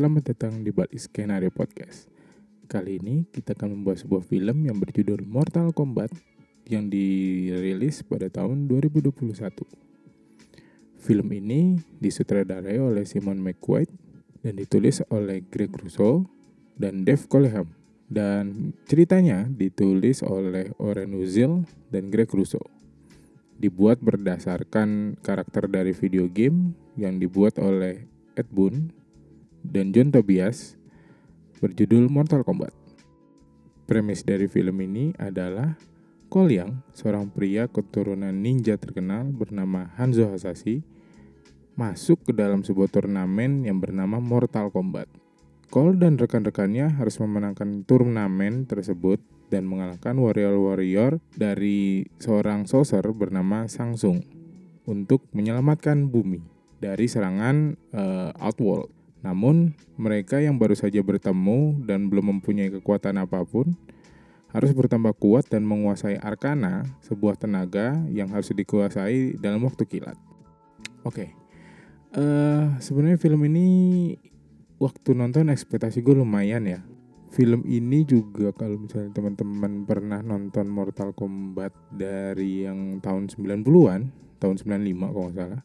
Selamat datang di balik skenario podcast. Kali ini kita akan membahas sebuah film yang berjudul Mortal Kombat yang dirilis pada tahun 2021. Film ini disutradarai oleh Simon McQuaid dan ditulis oleh Greg Russo dan Dave Coleham. Dan ceritanya ditulis oleh Oren Uzil dan Greg Russo. Dibuat berdasarkan karakter dari video game yang dibuat oleh Ed Boon dan John Tobias berjudul Mortal Kombat. Premis dari film ini adalah Cole Yang, seorang pria keturunan ninja terkenal bernama Hanzo Hasashi, masuk ke dalam sebuah turnamen yang bernama Mortal Kombat. Cole dan rekan-rekannya harus memenangkan turnamen tersebut dan mengalahkan warrior-warrior dari seorang sorcerer bernama Sangsung untuk menyelamatkan bumi dari serangan uh, Outworld. Namun, mereka yang baru saja bertemu dan belum mempunyai kekuatan apa pun harus bertambah kuat dan menguasai arkana, sebuah tenaga yang harus dikuasai dalam waktu kilat. Oke, okay. uh, eh, sebenarnya film ini waktu nonton ekspektasi gue lumayan ya. Film ini juga kalau misalnya teman-teman pernah nonton Mortal Kombat dari yang tahun 90-an, tahun 95 kalau nggak salah.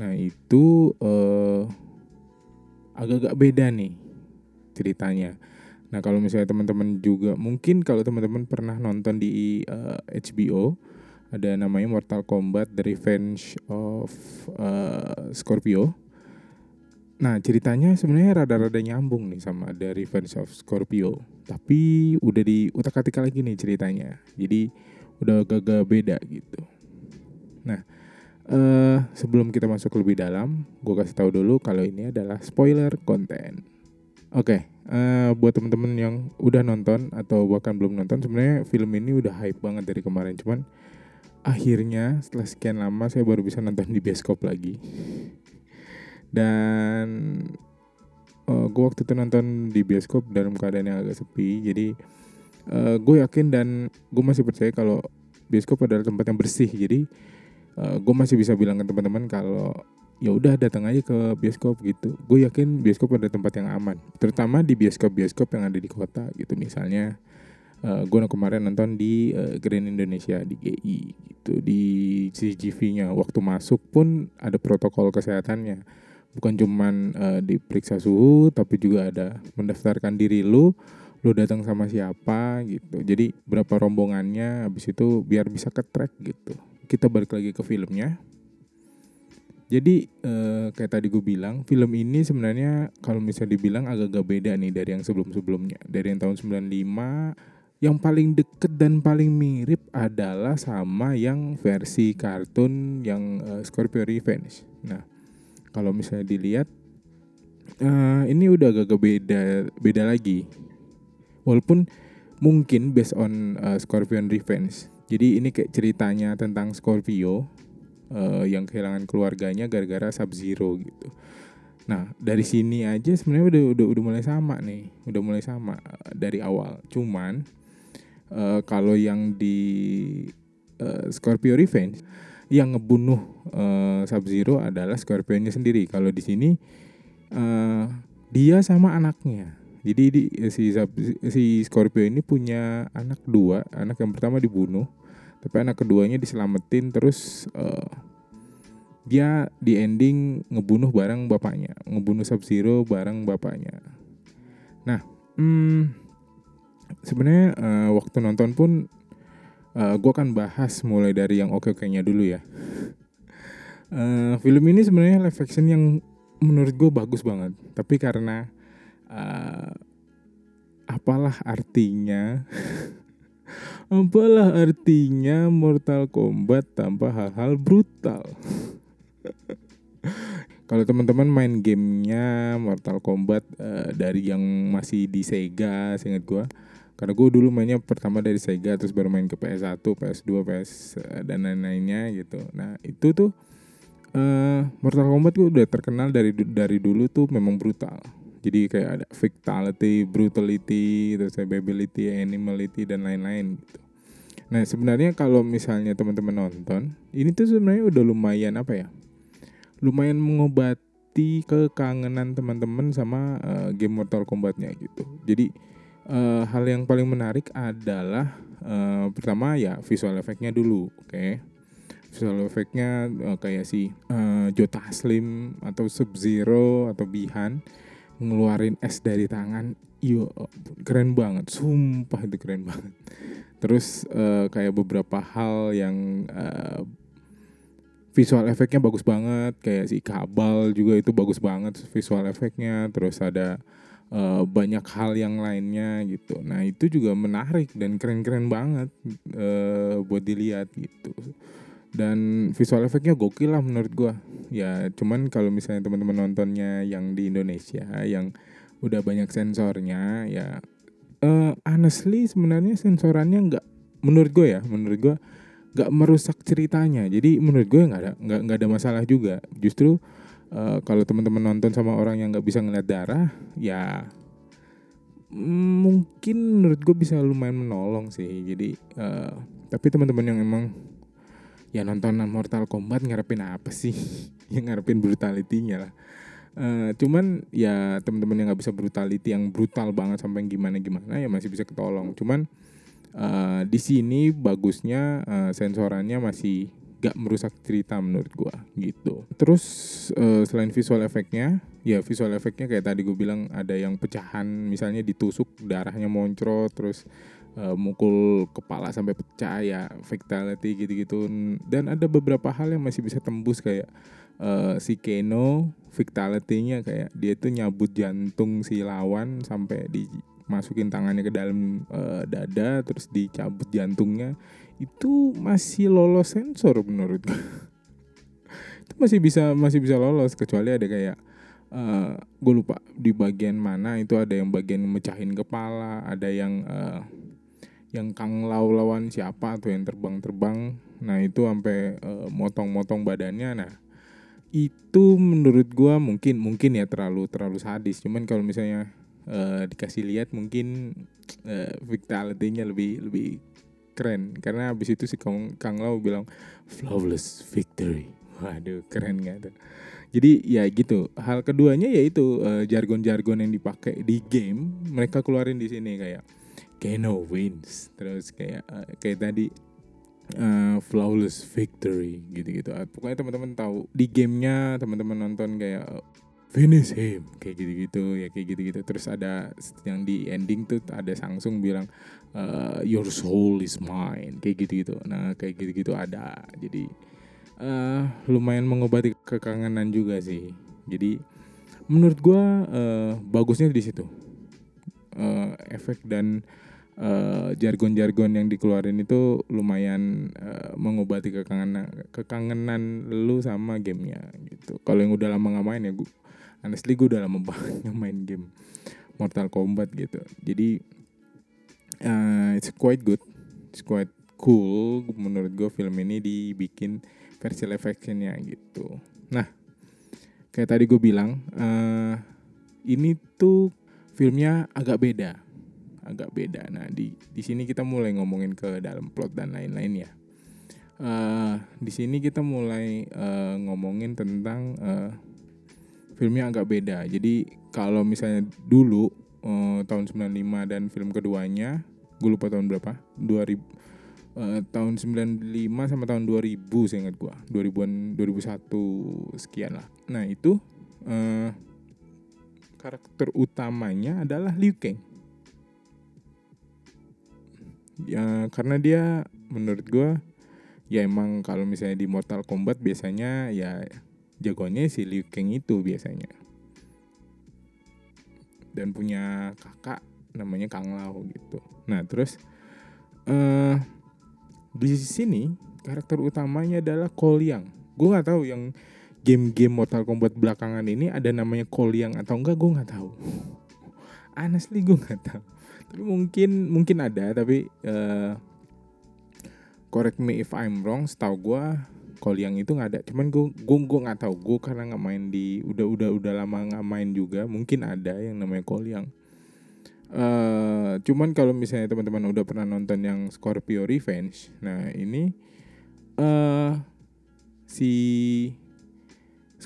Nah, itu uh, agak-agak beda nih ceritanya. Nah kalau misalnya teman-teman juga mungkin kalau teman-teman pernah nonton di uh, eh, HBO ada namanya Mortal Kombat The Revenge of uh, Scorpio. Nah ceritanya sebenarnya rada-rada nyambung nih sama The Revenge of Scorpio, tapi udah di utak-atik lagi nih ceritanya. Jadi udah agak-agak beda gitu. Nah Uh, sebelum kita masuk lebih dalam, gue kasih tahu dulu kalau ini adalah spoiler konten. Oke, okay, uh, eh, buat temen-temen yang udah nonton atau bahkan belum nonton, sebenarnya film ini udah hype banget dari kemarin. Cuman akhirnya setelah sekian lama saya baru bisa nonton di bioskop lagi. Dan uh, eh, gue waktu itu nonton di bioskop dalam keadaan yang agak sepi. Jadi uh, gue yakin dan gue masih percaya kalau bioskop adalah tempat yang bersih. Jadi uh, eh, gue masih bisa bilang ke teman-teman kalau ya udah datang aja ke bioskop gitu. Gue yakin bioskop ada tempat yang aman, terutama di bioskop-bioskop yang ada di kota gitu. Misalnya uh, eh, gue kemarin nonton di uh, Grand Indonesia di GI gitu di CCTV-nya. Waktu masuk pun ada protokol kesehatannya. Bukan cuman uh, diperiksa suhu, tapi juga ada mendaftarkan diri lu, lu datang sama siapa gitu. Jadi berapa rombongannya, habis itu biar bisa ke track gitu kita balik lagi ke filmnya. Jadi eh, kayak tadi gue bilang, film ini sebenarnya kalau misalnya dibilang agak-agak beda nih dari yang sebelum-sebelumnya. Dari yang tahun 95, yang paling deket dan paling mirip adalah sama yang versi kartun yang eh, Scorpio Revenge. Nah, kalau misalnya dilihat, eh, ini udah agak-agak beda, beda lagi. Walaupun mungkin based on uh, Scorpion Revenge jadi ini kayak ceritanya tentang Scorpio uh, yang kehilangan keluarganya gara-gara Sub Zero gitu. Nah dari sini aja sebenarnya udah udah udah mulai sama nih, udah mulai sama uh, dari awal. Cuman uh, kalau yang di uh, Scorpio Revenge yang ngebunuh uh, Sub Zero adalah Scorpionnya sendiri. Kalau di sini uh, dia sama anaknya jadi di, si si Scorpio ini punya anak dua, anak yang pertama dibunuh, tapi anak keduanya diselamatin terus uh, dia di ending ngebunuh bareng bapaknya, ngebunuh Sub Zero bareng bapaknya. Nah, hmm, sebenarnya uh, waktu nonton pun uh, eh, gue akan bahas mulai dari yang oke-oke-nya dulu ya. Uh, film ini sebenarnya live action yang menurut gue bagus banget, tapi karena uh, apalah artinya? Apalah artinya Mortal Kombat tanpa hal-hal brutal? Kalau teman-teman main gamenya Mortal Kombat uh, dari yang masih di Sega, seingat gue, karena gue dulu mainnya pertama dari Sega, terus baru main ke PS1, PS2, PS dan lain-lainnya gitu. Nah itu tuh uh, Mortal Kombat gue udah terkenal dari dari dulu tuh memang brutal jadi kayak ada vitality, brutality, terus ability, animality dan lain-lain gitu. Nah sebenarnya kalau misalnya teman-teman nonton, ini tuh sebenarnya udah lumayan apa ya? Lumayan mengobat mengobati kekangenan teman-teman sama uh, game Mortal Kombatnya gitu. Jadi uh, hal yang paling menarik adalah uh, pertama ya visual efeknya dulu, oke. Okay? Visual efeknya uh, kayak si uh, Jota Slim atau Sub Zero atau Bihan ngeluarin es dari tangan, iyo keren banget, sumpah itu keren banget. Terus uh, kayak beberapa hal yang uh, visual efeknya bagus banget kayak si kabel juga itu bagus banget visual efeknya terus ada uh, banyak hal yang lainnya gitu nah itu juga menarik dan keren-keren banget uh, buat dilihat gitu dan visual efeknya gokil lah menurut gua. Ya cuman kalau misalnya teman-teman nontonnya yang di Indonesia yang udah banyak sensornya ya uh, honestly sebenarnya sensorannya nggak menurut gue ya menurut gue gak merusak ceritanya. Jadi menurut gue nggak ada nggak nggak ada masalah juga. Justru uh, kalau teman-teman nonton sama orang yang nggak bisa ngeliat darah ya mungkin menurut gue bisa lumayan menolong sih. Jadi uh, tapi teman-teman yang emang ya nonton Mortal Kombat ngarepin apa sih? Yang ngarepin brutalitinya lah. Uh, cuman ya teman-teman yang nggak bisa brutality yang brutal banget sampai gimana gimana ya masih bisa ketolong. Cuman uh, di sini bagusnya uh, sensorannya masih gak merusak cerita menurut gua gitu. Terus uh, selain visual efeknya, ya visual efeknya kayak tadi gue bilang ada yang pecahan, misalnya ditusuk darahnya moncrot, terus uh, mukul kepala sampai pecah ya fatality gitu-gitu. Dan ada beberapa hal yang masih bisa tembus kayak uh, si Keno fatality-nya kayak dia tuh nyabut jantung si lawan sampai di masukin tangannya ke dalam uh, dada terus dicabut jantungnya itu masih lolos sensor menurut gue itu masih bisa masih bisa lolos kecuali ada kayak uh, gue lupa di bagian mana itu ada yang bagian mecahin kepala ada yang uh, yang Kang Lau lawan siapa tuh yang terbang-terbang nah itu sampai uh, motong-motong badannya nah itu menurut gue mungkin mungkin ya terlalu terlalu sadis cuman kalau misalnya uh, dikasih lihat mungkin uh, vitality-nya lebih lebih keren karena abis itu si Kang, Kang Lau bilang flawless victory. Waduh, keren gak tuh? Jadi ya gitu. Hal keduanya yaitu uh, jargon-jargon yang dipakai di game mereka keluarin di sini kayak Keno wins. Terus kayak uh, kayak tadi uh, flawless victory gitu-gitu. Pokoknya teman-teman tahu di gamenya teman-teman nonton kayak finish him kayak gitu-gitu ya kayak gitu-gitu. Terus ada yang di ending tuh ada Samsung bilang uh, your soul is mine kayak gitu-gitu. Nah kayak gitu-gitu ada. Jadi uh, lumayan mengobati kekangenan juga sih. Jadi menurut gua uh, bagusnya di situ uh, efek dan jargon-jargon uh, yang dikeluarin itu lumayan uh, mengobati kekangenan kekangenan lu sama gamenya gitu. Kalau yang udah lama nggak main ya gua honestly gue udah lama banget main game Mortal Kombat gitu jadi uh, it's quite good it's quite cool menurut gue film ini dibikin versi live actionnya gitu nah kayak tadi gue bilang uh, ini tuh filmnya agak beda agak beda nah di di sini kita mulai ngomongin ke dalam plot dan lain-lain ya uh, di sini kita mulai uh, ngomongin tentang uh, filmnya agak beda. Jadi kalau misalnya dulu uh, tahun 95 dan film keduanya, gue lupa tahun berapa, 2000 uh, tahun 95 sama tahun 2000 saya ingat gue, 2000-an 2001 sekian lah. Nah, itu uh, karakter utamanya adalah Liu Kang. Ya, karena dia menurut gue ya emang kalau misalnya di Mortal Kombat biasanya ya jagonya si Liu Kang itu biasanya. Dan punya kakak namanya Kang Lao gitu. Nah terus uh, di sini karakter utamanya adalah Koliang gue nggak tahu yang game-game Mortal Kombat belakangan ini ada namanya Koliang atau enggak gue nggak tahu. Honestly gue nggak tahu. Tapi mungkin mungkin ada tapi uh, correct me if I'm wrong setahu gue yang itu nggak ada. Cuman gue gue gue nggak tahu. Gue karena nggak main di udah udah udah lama nggak main juga mungkin ada yang namanya yang uh, cuman kalau misalnya teman-teman udah pernah nonton yang Scorpio Revenge nah ini uh, si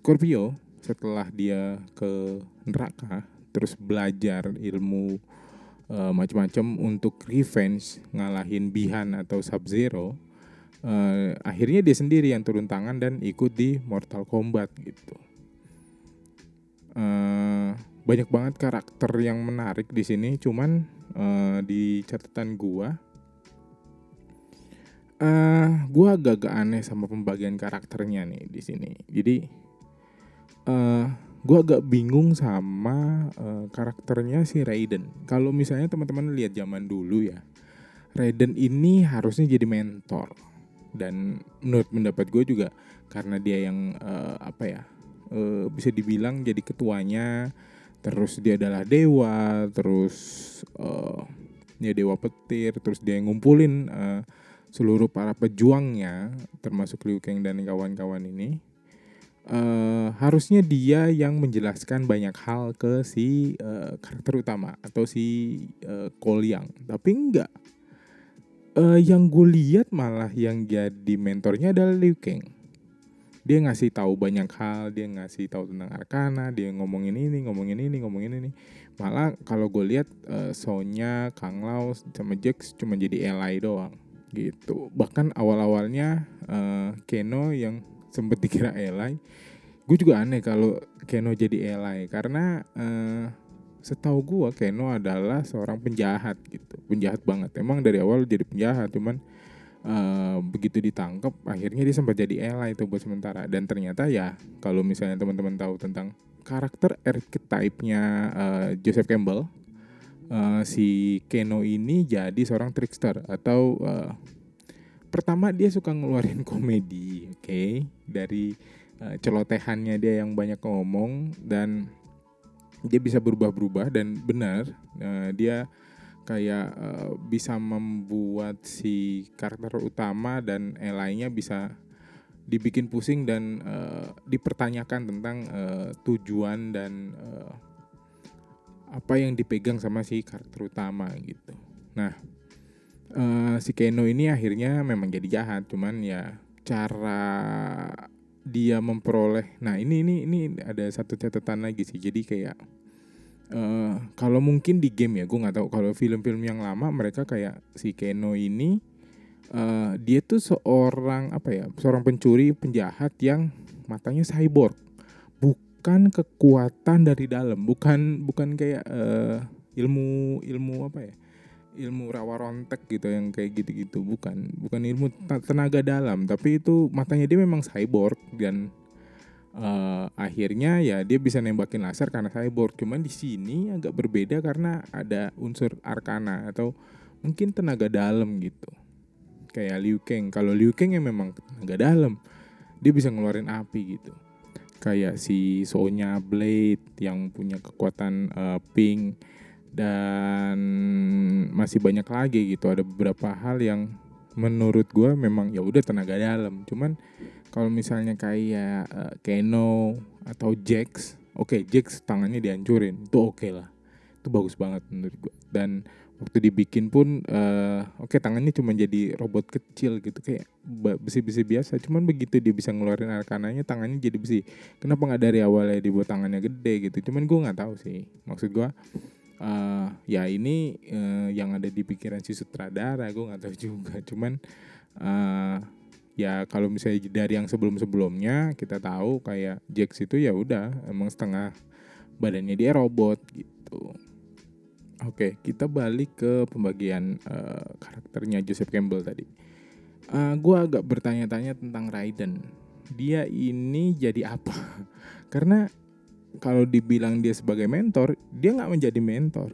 Scorpio setelah dia ke neraka terus belajar ilmu uh, macam-macam untuk revenge ngalahin Bihan atau Sub Zero uh, akhirnya dia sendiri yang turun tangan dan ikut di Mortal Kombat gitu. Uh, banyak banget karakter yang menarik di sini cuman uh, di catatan gua uh, gua agak-agak aneh sama pembagian karakternya nih di sini. Jadi uh, gua agak bingung sama uh, karakternya si Raiden. Kalau misalnya teman-teman lihat zaman dulu ya Raiden ini harusnya jadi mentor. Dan menurut pendapat gue juga karena dia yang uh, apa ya uh, bisa dibilang jadi ketuanya terus dia adalah dewa terus uh, dia dewa petir terus dia yang ngumpulin uh, seluruh para pejuangnya termasuk Liu Kang dan kawan-kawan ini uh, harusnya dia yang menjelaskan banyak hal ke si uh, karakter utama atau si uh, Koliang tapi enggak. Uh, yang gue lihat malah yang jadi mentornya adalah Liu Kang. Dia ngasih tahu banyak hal dia ngasih tahu tentang Arcana dia ngomongin ini ngomongin ini ngomongin ini. Malah kalau gue lihat uh, Sonya Kang Lao sama Jax cuma jadi ally doang gitu. Bahkan awal awalnya uh, Keno yang sempet dikira ally gue juga aneh kalau Keno jadi ally karena uh, setahu gue Keno adalah seorang penjahat gitu penjahat banget. Emang dari awal jadi penjahat cuman Uh, begitu ditangkap akhirnya dia sempat jadi ally itu buat sementara. Dan ternyata ya kalau misalnya teman-teman tahu tentang karakter archetype-nya uh, Joseph Campbell uh, si Keno ini jadi seorang trickster atau uh, pertama dia suka ngeluarin komedi oke okay? dari uh, celotehannya dia yang banyak ngomong dan dia bisa berubah-berubah dan benar uh, dia kayak uh, bisa membuat si karakter utama dan lainnya bisa dibikin pusing dan uh, dipertanyakan tentang uh, tujuan dan uh, apa yang dipegang sama si karakter utama gitu. Nah, uh, si Keno ini akhirnya memang jadi jahat, cuman ya cara dia memperoleh. Nah, ini ini ini ada satu catatan lagi sih. Jadi kayak uh, kalau mungkin di game ya gue nggak tahu kalau film-film yang lama mereka kayak si Keno ini uh, dia tuh seorang apa ya seorang pencuri penjahat yang matanya cyborg bukan kekuatan dari dalam bukan bukan kayak uh, ilmu ilmu apa ya ilmu rawa rontek gitu yang kayak gitu-gitu. Bukan bukan ilmu tenaga dalam. Tapi itu matanya dia memang cyborg dan uh, akhirnya ya dia bisa nembakin laser karena cyborg. Cuman di sini agak berbeda karena ada unsur arkana atau mungkin tenaga dalam gitu. Kayak Liu Kang. Kalau Liu Kang yang memang tenaga dalam dia bisa ngeluarin api gitu. Kayak si Sonya Blade yang punya kekuatan uh, pink dan masih banyak lagi gitu. Ada beberapa hal yang menurut gue memang ya udah tenaga dalam. Cuman kalau misalnya kayak uh, Keno atau Jax oke okay, Jax tangannya dihancurin. Itu oke okay lah. Itu bagus banget menurut gue dan waktu dibikin pun uh, oke okay, tangannya cuma jadi robot kecil gitu. Kayak besi-besi biasa. Cuman begitu dia bisa ngeluarin arkananya tangannya jadi besi. Kenapa nggak dari awalnya dibuat tangannya gede gitu? Cuman gue nggak tahu sih. Maksud gue uh, ya ini uh, yang ada di pikiran si sutradara gue nggak tahu juga cuman uh, ya kalau misalnya dari yang sebelum-sebelumnya kita tahu kayak Jax itu ya udah emang setengah badannya dia robot gitu. Oke, kita balik ke pembagian uh, karakternya Joseph Campbell tadi. Uh, gue agak bertanya-tanya tentang Raiden. Dia ini jadi apa? Karena kalau dibilang dia sebagai mentor, dia nggak menjadi mentor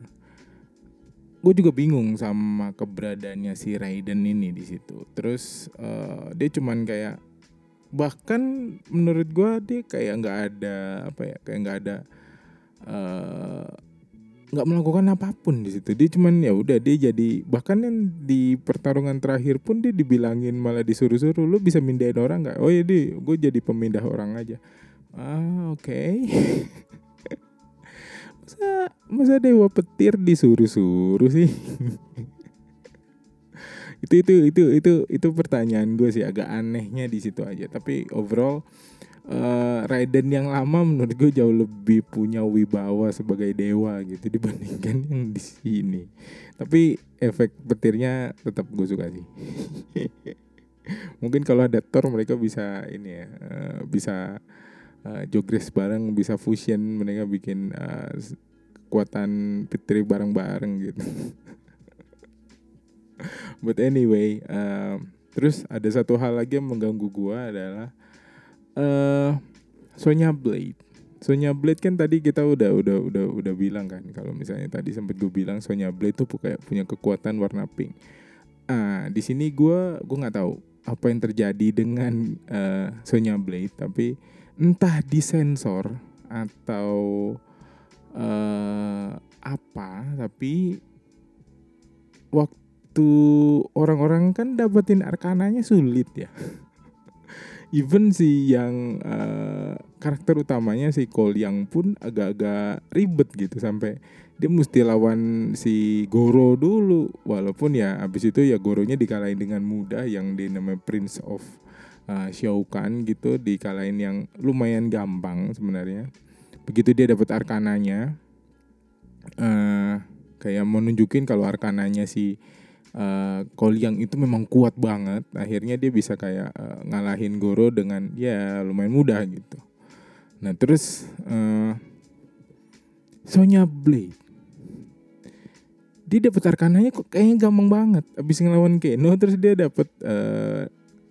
gue juga bingung sama keberadaannya si Raiden ini di situ. Terus uh, dia cuman kayak bahkan menurut gue dia kayak nggak ada apa ya kayak nggak ada eh, nggak uh, melakukan apa pun di situ. Dia cuman ya udah dia jadi bahkan yang di pertarungan terakhir pun dia dibilangin malah disuruh-suruh lu bisa mindahin orang nggak? Oh ya deh, gue jadi pemindah orang aja. Ah oke. Okay. masa masa dewa petir disuruh-suruh sih itu itu itu itu itu pertanyaan gue sih agak anehnya di situ aja tapi overall uh, Raiden yang lama menurut gue jauh lebih punya wibawa sebagai dewa gitu dibandingkan yang di sini. Tapi efek petirnya tetap gue suka sih. Mungkin kalau ada Thor mereka bisa ini ya, uh, bisa uh, jogres bareng, bisa fusion mereka bikin uh, kekuatan petir bareng-bareng gitu. But anyway, uh, terus ada satu hal lagi yang mengganggu gue adalah uh, Sonya Blade. Sonya Blade kan tadi kita udah udah udah udah bilang kan kalau misalnya tadi sempat gue bilang Sonya Blade tuh kayak punya kekuatan warna pink. Ah, di sini gue gue nggak tahu apa yang terjadi dengan uh, Sonya Blade tapi entah di sensor atau uh, apa tapi waktu orang-orang kan dapetin arkananya sulit ya. Even si yang uh, karakter utamanya si Cole yang pun agak-agak ribet gitu sampai dia mesti lawan si Goro dulu. Walaupun ya abis itu ya Goronya dikalahin dengan mudah yang di namanya Prince of uh, Shao Kahn gitu dikalahin yang lumayan gampang sebenarnya begitu dia dapat arkananya uh, kayak mau kalau arkananya si uh, Koliang itu memang kuat banget. Akhirnya dia bisa kayak uh, ngalahin Goro dengan ya lumayan mudah gitu. Nah terus uh, Sonya Blade dia dapat arkananya kok kayaknya gampang banget. Abis ngelawan Keno terus dia dapat uh,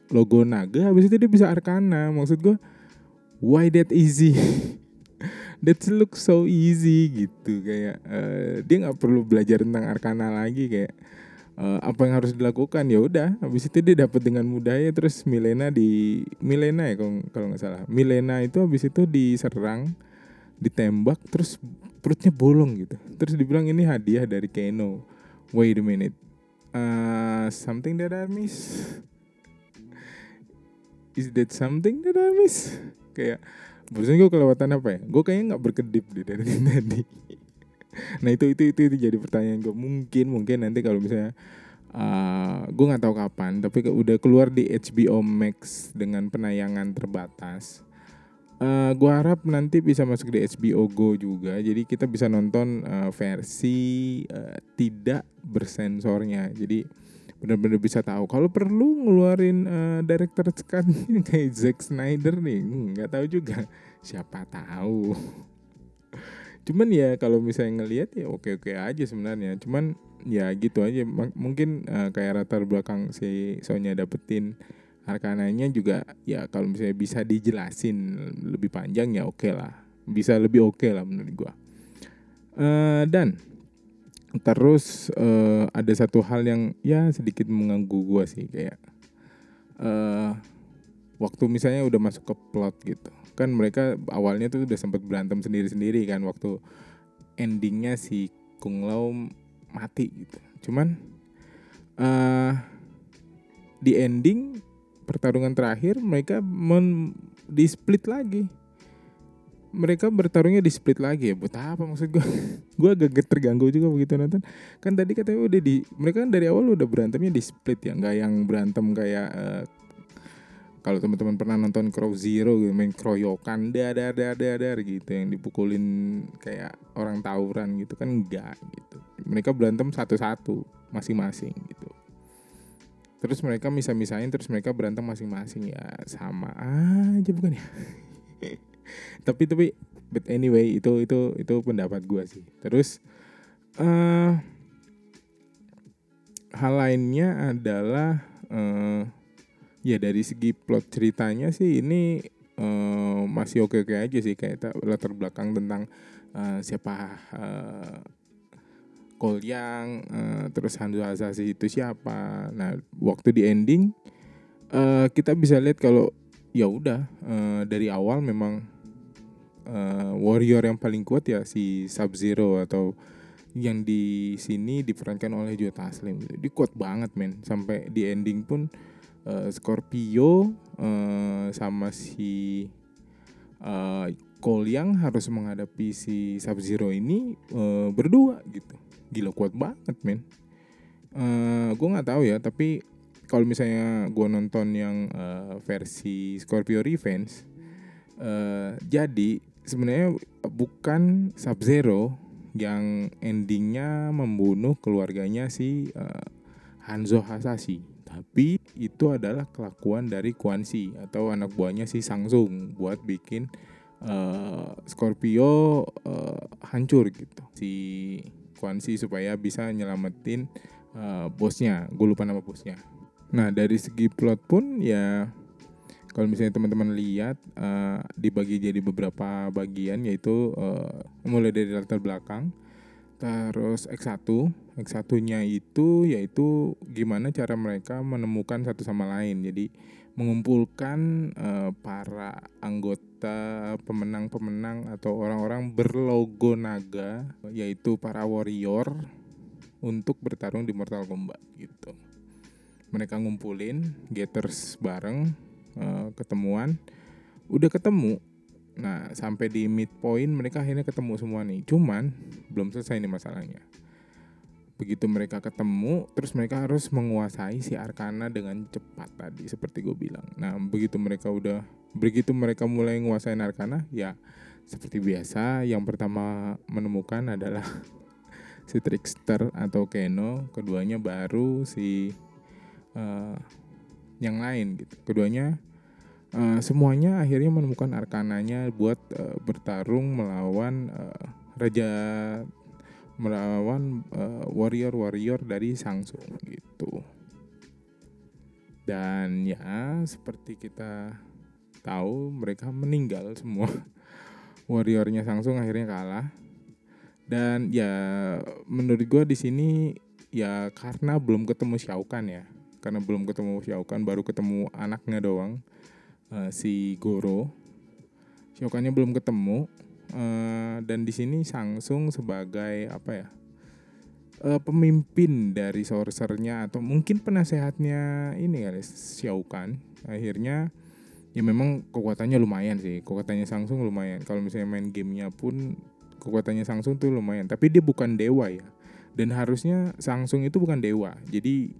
logo naga. Habis itu dia bisa arkana. Maksud gue, why that easy? that look so easy gitu. Kayak uh, dia nggak perlu belajar tentang arkana lagi. Kayak uh, apa yang harus dilakukan? Ya udah habis itu dia dapat dengan mudahnya. Terus Milena di Milena ya kalau nggak salah. Milena itu habis itu diserang ditembak terus perutnya bolong gitu. Terus dibilang ini hadiah dari Keno. Wait a minute. Uh, something that I miss is that something that I miss? Kayak Barusan gue kelewatan apa ya? Gue kayaknya nggak berkedip deh dari tadi. Nah itu itu itu, itu jadi pertanyaan gue mungkin mungkin nanti kalau misalnya uh, gue nggak tahu kapan tapi udah keluar di HBO Max dengan penayangan terbatas uh, gue harap nanti bisa masuk di HBO Go juga. Jadi kita bisa nonton uh, versi uh, tidak bersensornya. Jadi benar-benar bisa tahu. Kalau perlu ngeluarin uh, director cut kayak Zack Snyder nih hmm, nggak tahu juga. Siapa tahu. Cuman ya kalau misalnya ngelihat ya oke oke aja sebenarnya. Cuman ya gitu aja. Mungkin uh, kayak latar belakang si Sonya dapetin arkananya juga ya kalau misalnya bisa dijelasin lebih panjang ya oke okay lah. Bisa lebih oke okay lah menurut gua. Uh, dan terus uh, ada satu hal yang ya sedikit mengganggu gua sih kayak uh, waktu misalnya udah masuk ke plot gitu kan mereka awalnya tuh udah sempat berantem sendiri-sendiri kan waktu endingnya si Kung Lao mati gitu. Cuman uh, di ending pertarungan terakhir mereka men di split lagi. Mereka bertarungnya di split lagi ya. Buat apa maksud gue? gue agak terganggu juga begitu nonton. Kan tadi katanya udah di mereka kan dari awal udah berantemnya di split ya, nggak yang berantem kayak uh, kalau teman-teman pernah nonton Crow Zero gitu main kroyokan dadar dadar dadar gitu yang dipukulin kayak orang tawuran gitu kan enggak gitu mereka berantem satu-satu masing-masing gitu terus mereka misah-misahin terus mereka berantem masing-masing ya sama aja bukan ya tapi tapi but anyway itu itu itu pendapat gue sih. Terus uh, hal lainnya adalah uh, ya dari segi plot ceritanya sih ini uh, masih oke oke aja sih. Kayak latar belakang tentang uh, siapa uh, Kolyang uh, terus Hanzo Hasashi itu siapa. Nah waktu di ending uh, kita bisa lihat kalau ya udah uh, dari awal memang uh, warrior yang paling kuat ya si Sub Zero atau yang di sini diperankan oleh Joe Taslim Dia kuat banget men. Sampai di ending pun uh, Scorpio uh, sama si uh, Cole yang harus menghadapi si Sub Zero ini uh, berdua gitu. Gila kuat banget men. Uh, gue nggak tahu ya tapi kalau misalnya gue nonton yang uh, versi Scorpio Revenge Uh, jadi sebenarnya bukan Sub Zero yang endingnya membunuh keluarganya si uh, Hanzo Hasashi, tapi itu adalah kelakuan dari Quan Shi atau anak buahnya si Samsung buat bikin uh, Scorpio uh, hancur gitu. Si Quan Shi supaya bisa nyelamatin uh, bosnya, gue lupa nama bosnya. Nah dari segi plot pun ya kalau misalnya teman-teman lihat uh, dibagi jadi beberapa bagian yaitu uh, mulai dari latar belakang terus X1 X1-nya itu yaitu gimana cara mereka menemukan satu sama lain. Jadi mengumpulkan uh, para anggota pemenang-pemenang atau orang-orang berlogo naga yaitu para warrior untuk bertarung di Mortal Kombat gitu. Mereka ngumpulin getters bareng uh, ketemuan udah ketemu. Nah sampai di midpoint mereka akhirnya ketemu semua nih. Cuman belum selesai nih masalahnya. Begitu mereka ketemu terus mereka harus menguasai si Arkana dengan cepat tadi seperti gue bilang. Nah begitu mereka udah begitu mereka mulai menguasai Arkana ya seperti biasa yang pertama menemukan adalah si Trickster atau Keno keduanya baru si uh, yang lain gitu keduanya uh, semuanya akhirnya menemukan arkananya buat uh, bertarung melawan uh, raja melawan warrior-warrior uh, dari Samsung gitu. Dan ya seperti kita tahu mereka meninggal semua. Warriornya Samsung akhirnya kalah. Dan ya menurut gue di sini ya karena belum ketemu Xiao Kahn ya. Karena belum ketemu Xiao Kahn baru ketemu anaknya doang uh, si Goro. Shokannya belum ketemu uh, dan di sini Samsung sebagai apa ya? Uh, pemimpin dari sorcerernya atau mungkin penasehatnya ini kali Xiao Kahn. Akhirnya ya memang kekuatannya lumayan sih. Kekuatannya Samsung lumayan. Kalau misalnya main gamenya pun kekuatannya Samsung tuh lumayan. Tapi dia bukan dewa ya. Dan harusnya Samsung itu bukan dewa. Jadi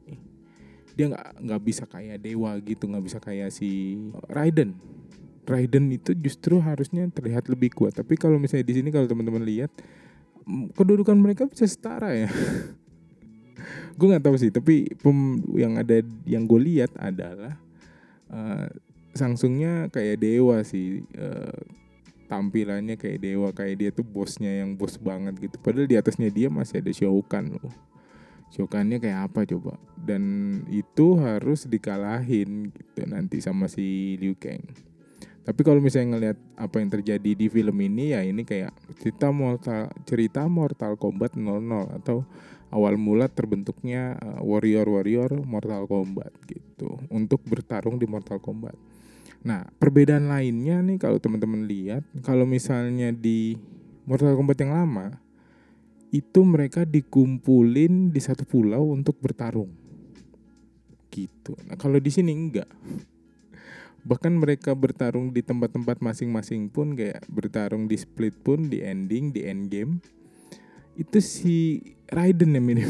dia nggak nggak bisa kayak dewa gitu nggak bisa kayak si Raiden. Raiden itu justru harusnya terlihat lebih kuat. Tapi kalau misalnya di sini kalau teman-teman lihat kedudukan mereka bisa setara ya. Gue nggak tahu sih tapi pem, yang ada yang gue lihat adalah uh, Samsungnya kayak dewa sih. Uh, tampilannya kayak dewa kayak dia tuh bosnya yang bos banget gitu. Padahal di atasnya dia masih ada Shao Kahn loh Shokannya kayak apa coba dan itu harus dikalahin gitu nanti sama si Liu Kang tapi kalau misalnya ngelihat apa yang terjadi di film ini ya ini kayak cerita mortal cerita Mortal Kombat 00 atau awal mula terbentuknya warrior-warrior Mortal Kombat gitu untuk bertarung di Mortal Kombat. Nah, perbedaan lainnya nih kalau teman-teman lihat kalau misalnya di Mortal Kombat yang lama itu mereka dikumpulin di satu pulau untuk bertarung. Gitu. Nah, kalau di sini enggak. Bahkan mereka bertarung di tempat-tempat masing-masing pun kayak bertarung di split pun di ending, di end game. Itu si Raiden yang mirip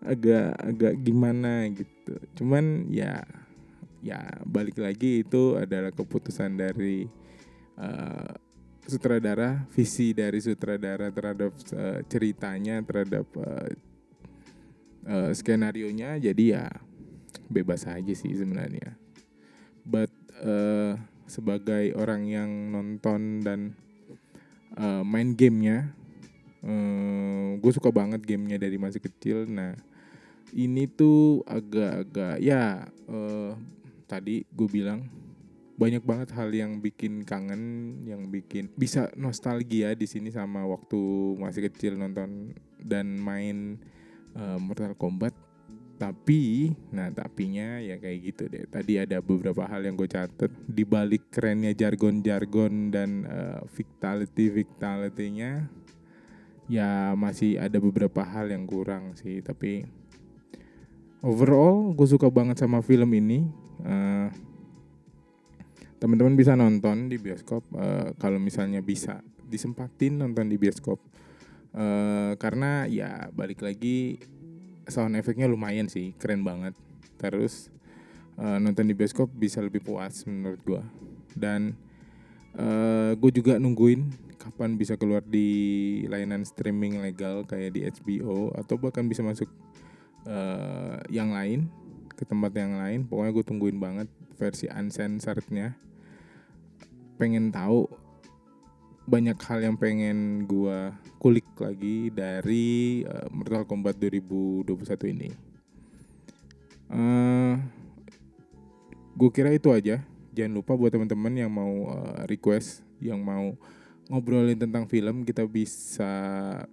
agak agak gimana gitu. Cuman ya ya balik lagi itu adalah keputusan dari uh, sutradara visi dari sutradara terhadap uh, ceritanya terhadap uh, uh, skenario nya jadi ya bebas aja sih sebenarnya. But uh, sebagai orang yang nonton dan uh, main gamenya uh, gue suka banget gamenya dari masih kecil. Nah ini tuh agak-agak ya uh, tadi gue bilang banyak banget hal yang bikin kangen, yang bikin bisa nostalgia di sini sama waktu masih kecil nonton dan main uh, Mortal Kombat. Tapi, nah tapinya ya kayak gitu deh. Tadi ada beberapa hal yang gue catet di balik kerennya jargon-jargon dan uh, vitality vitality-nya ya masih ada beberapa hal yang kurang sih. Tapi overall gue suka banget sama film ini. Uh, teman-teman bisa nonton di bioskop uh, kalau misalnya bisa disempatin nonton di bioskop. Uh, karena ya balik lagi sound efeknya lumayan sih keren banget. Terus uh, nonton di bioskop bisa lebih puas menurut gue dan uh, gue juga nungguin kapan bisa keluar di layanan streaming legal kayak di HBO atau bahkan bisa masuk uh, yang lain ke tempat yang lain. Pokoknya gue tungguin banget versi uncensorednya pengen tahu banyak hal yang pengen gue kulik lagi dari uh, Mortal Kombat 2021 ini. Uh, gue kira itu aja. Jangan lupa buat teman-teman yang mau uh, request yang mau ngobrolin tentang film kita bisa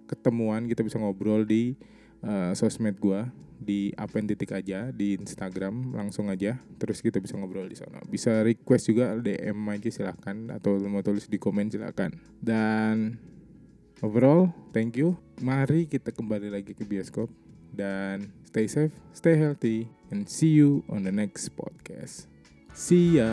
ketemuan kita bisa ngobrol di uh, sosmed gue di apen titik aja di Instagram langsung aja. Terus kita bisa ngobrol di sana. Bisa request juga DM aja silahkan atau mau tulis di komen silahkan dan overall thank you. Mari kita kembali lagi ke bioskop. Dan stay safe stay healthy and see you on the next podcast. See ya.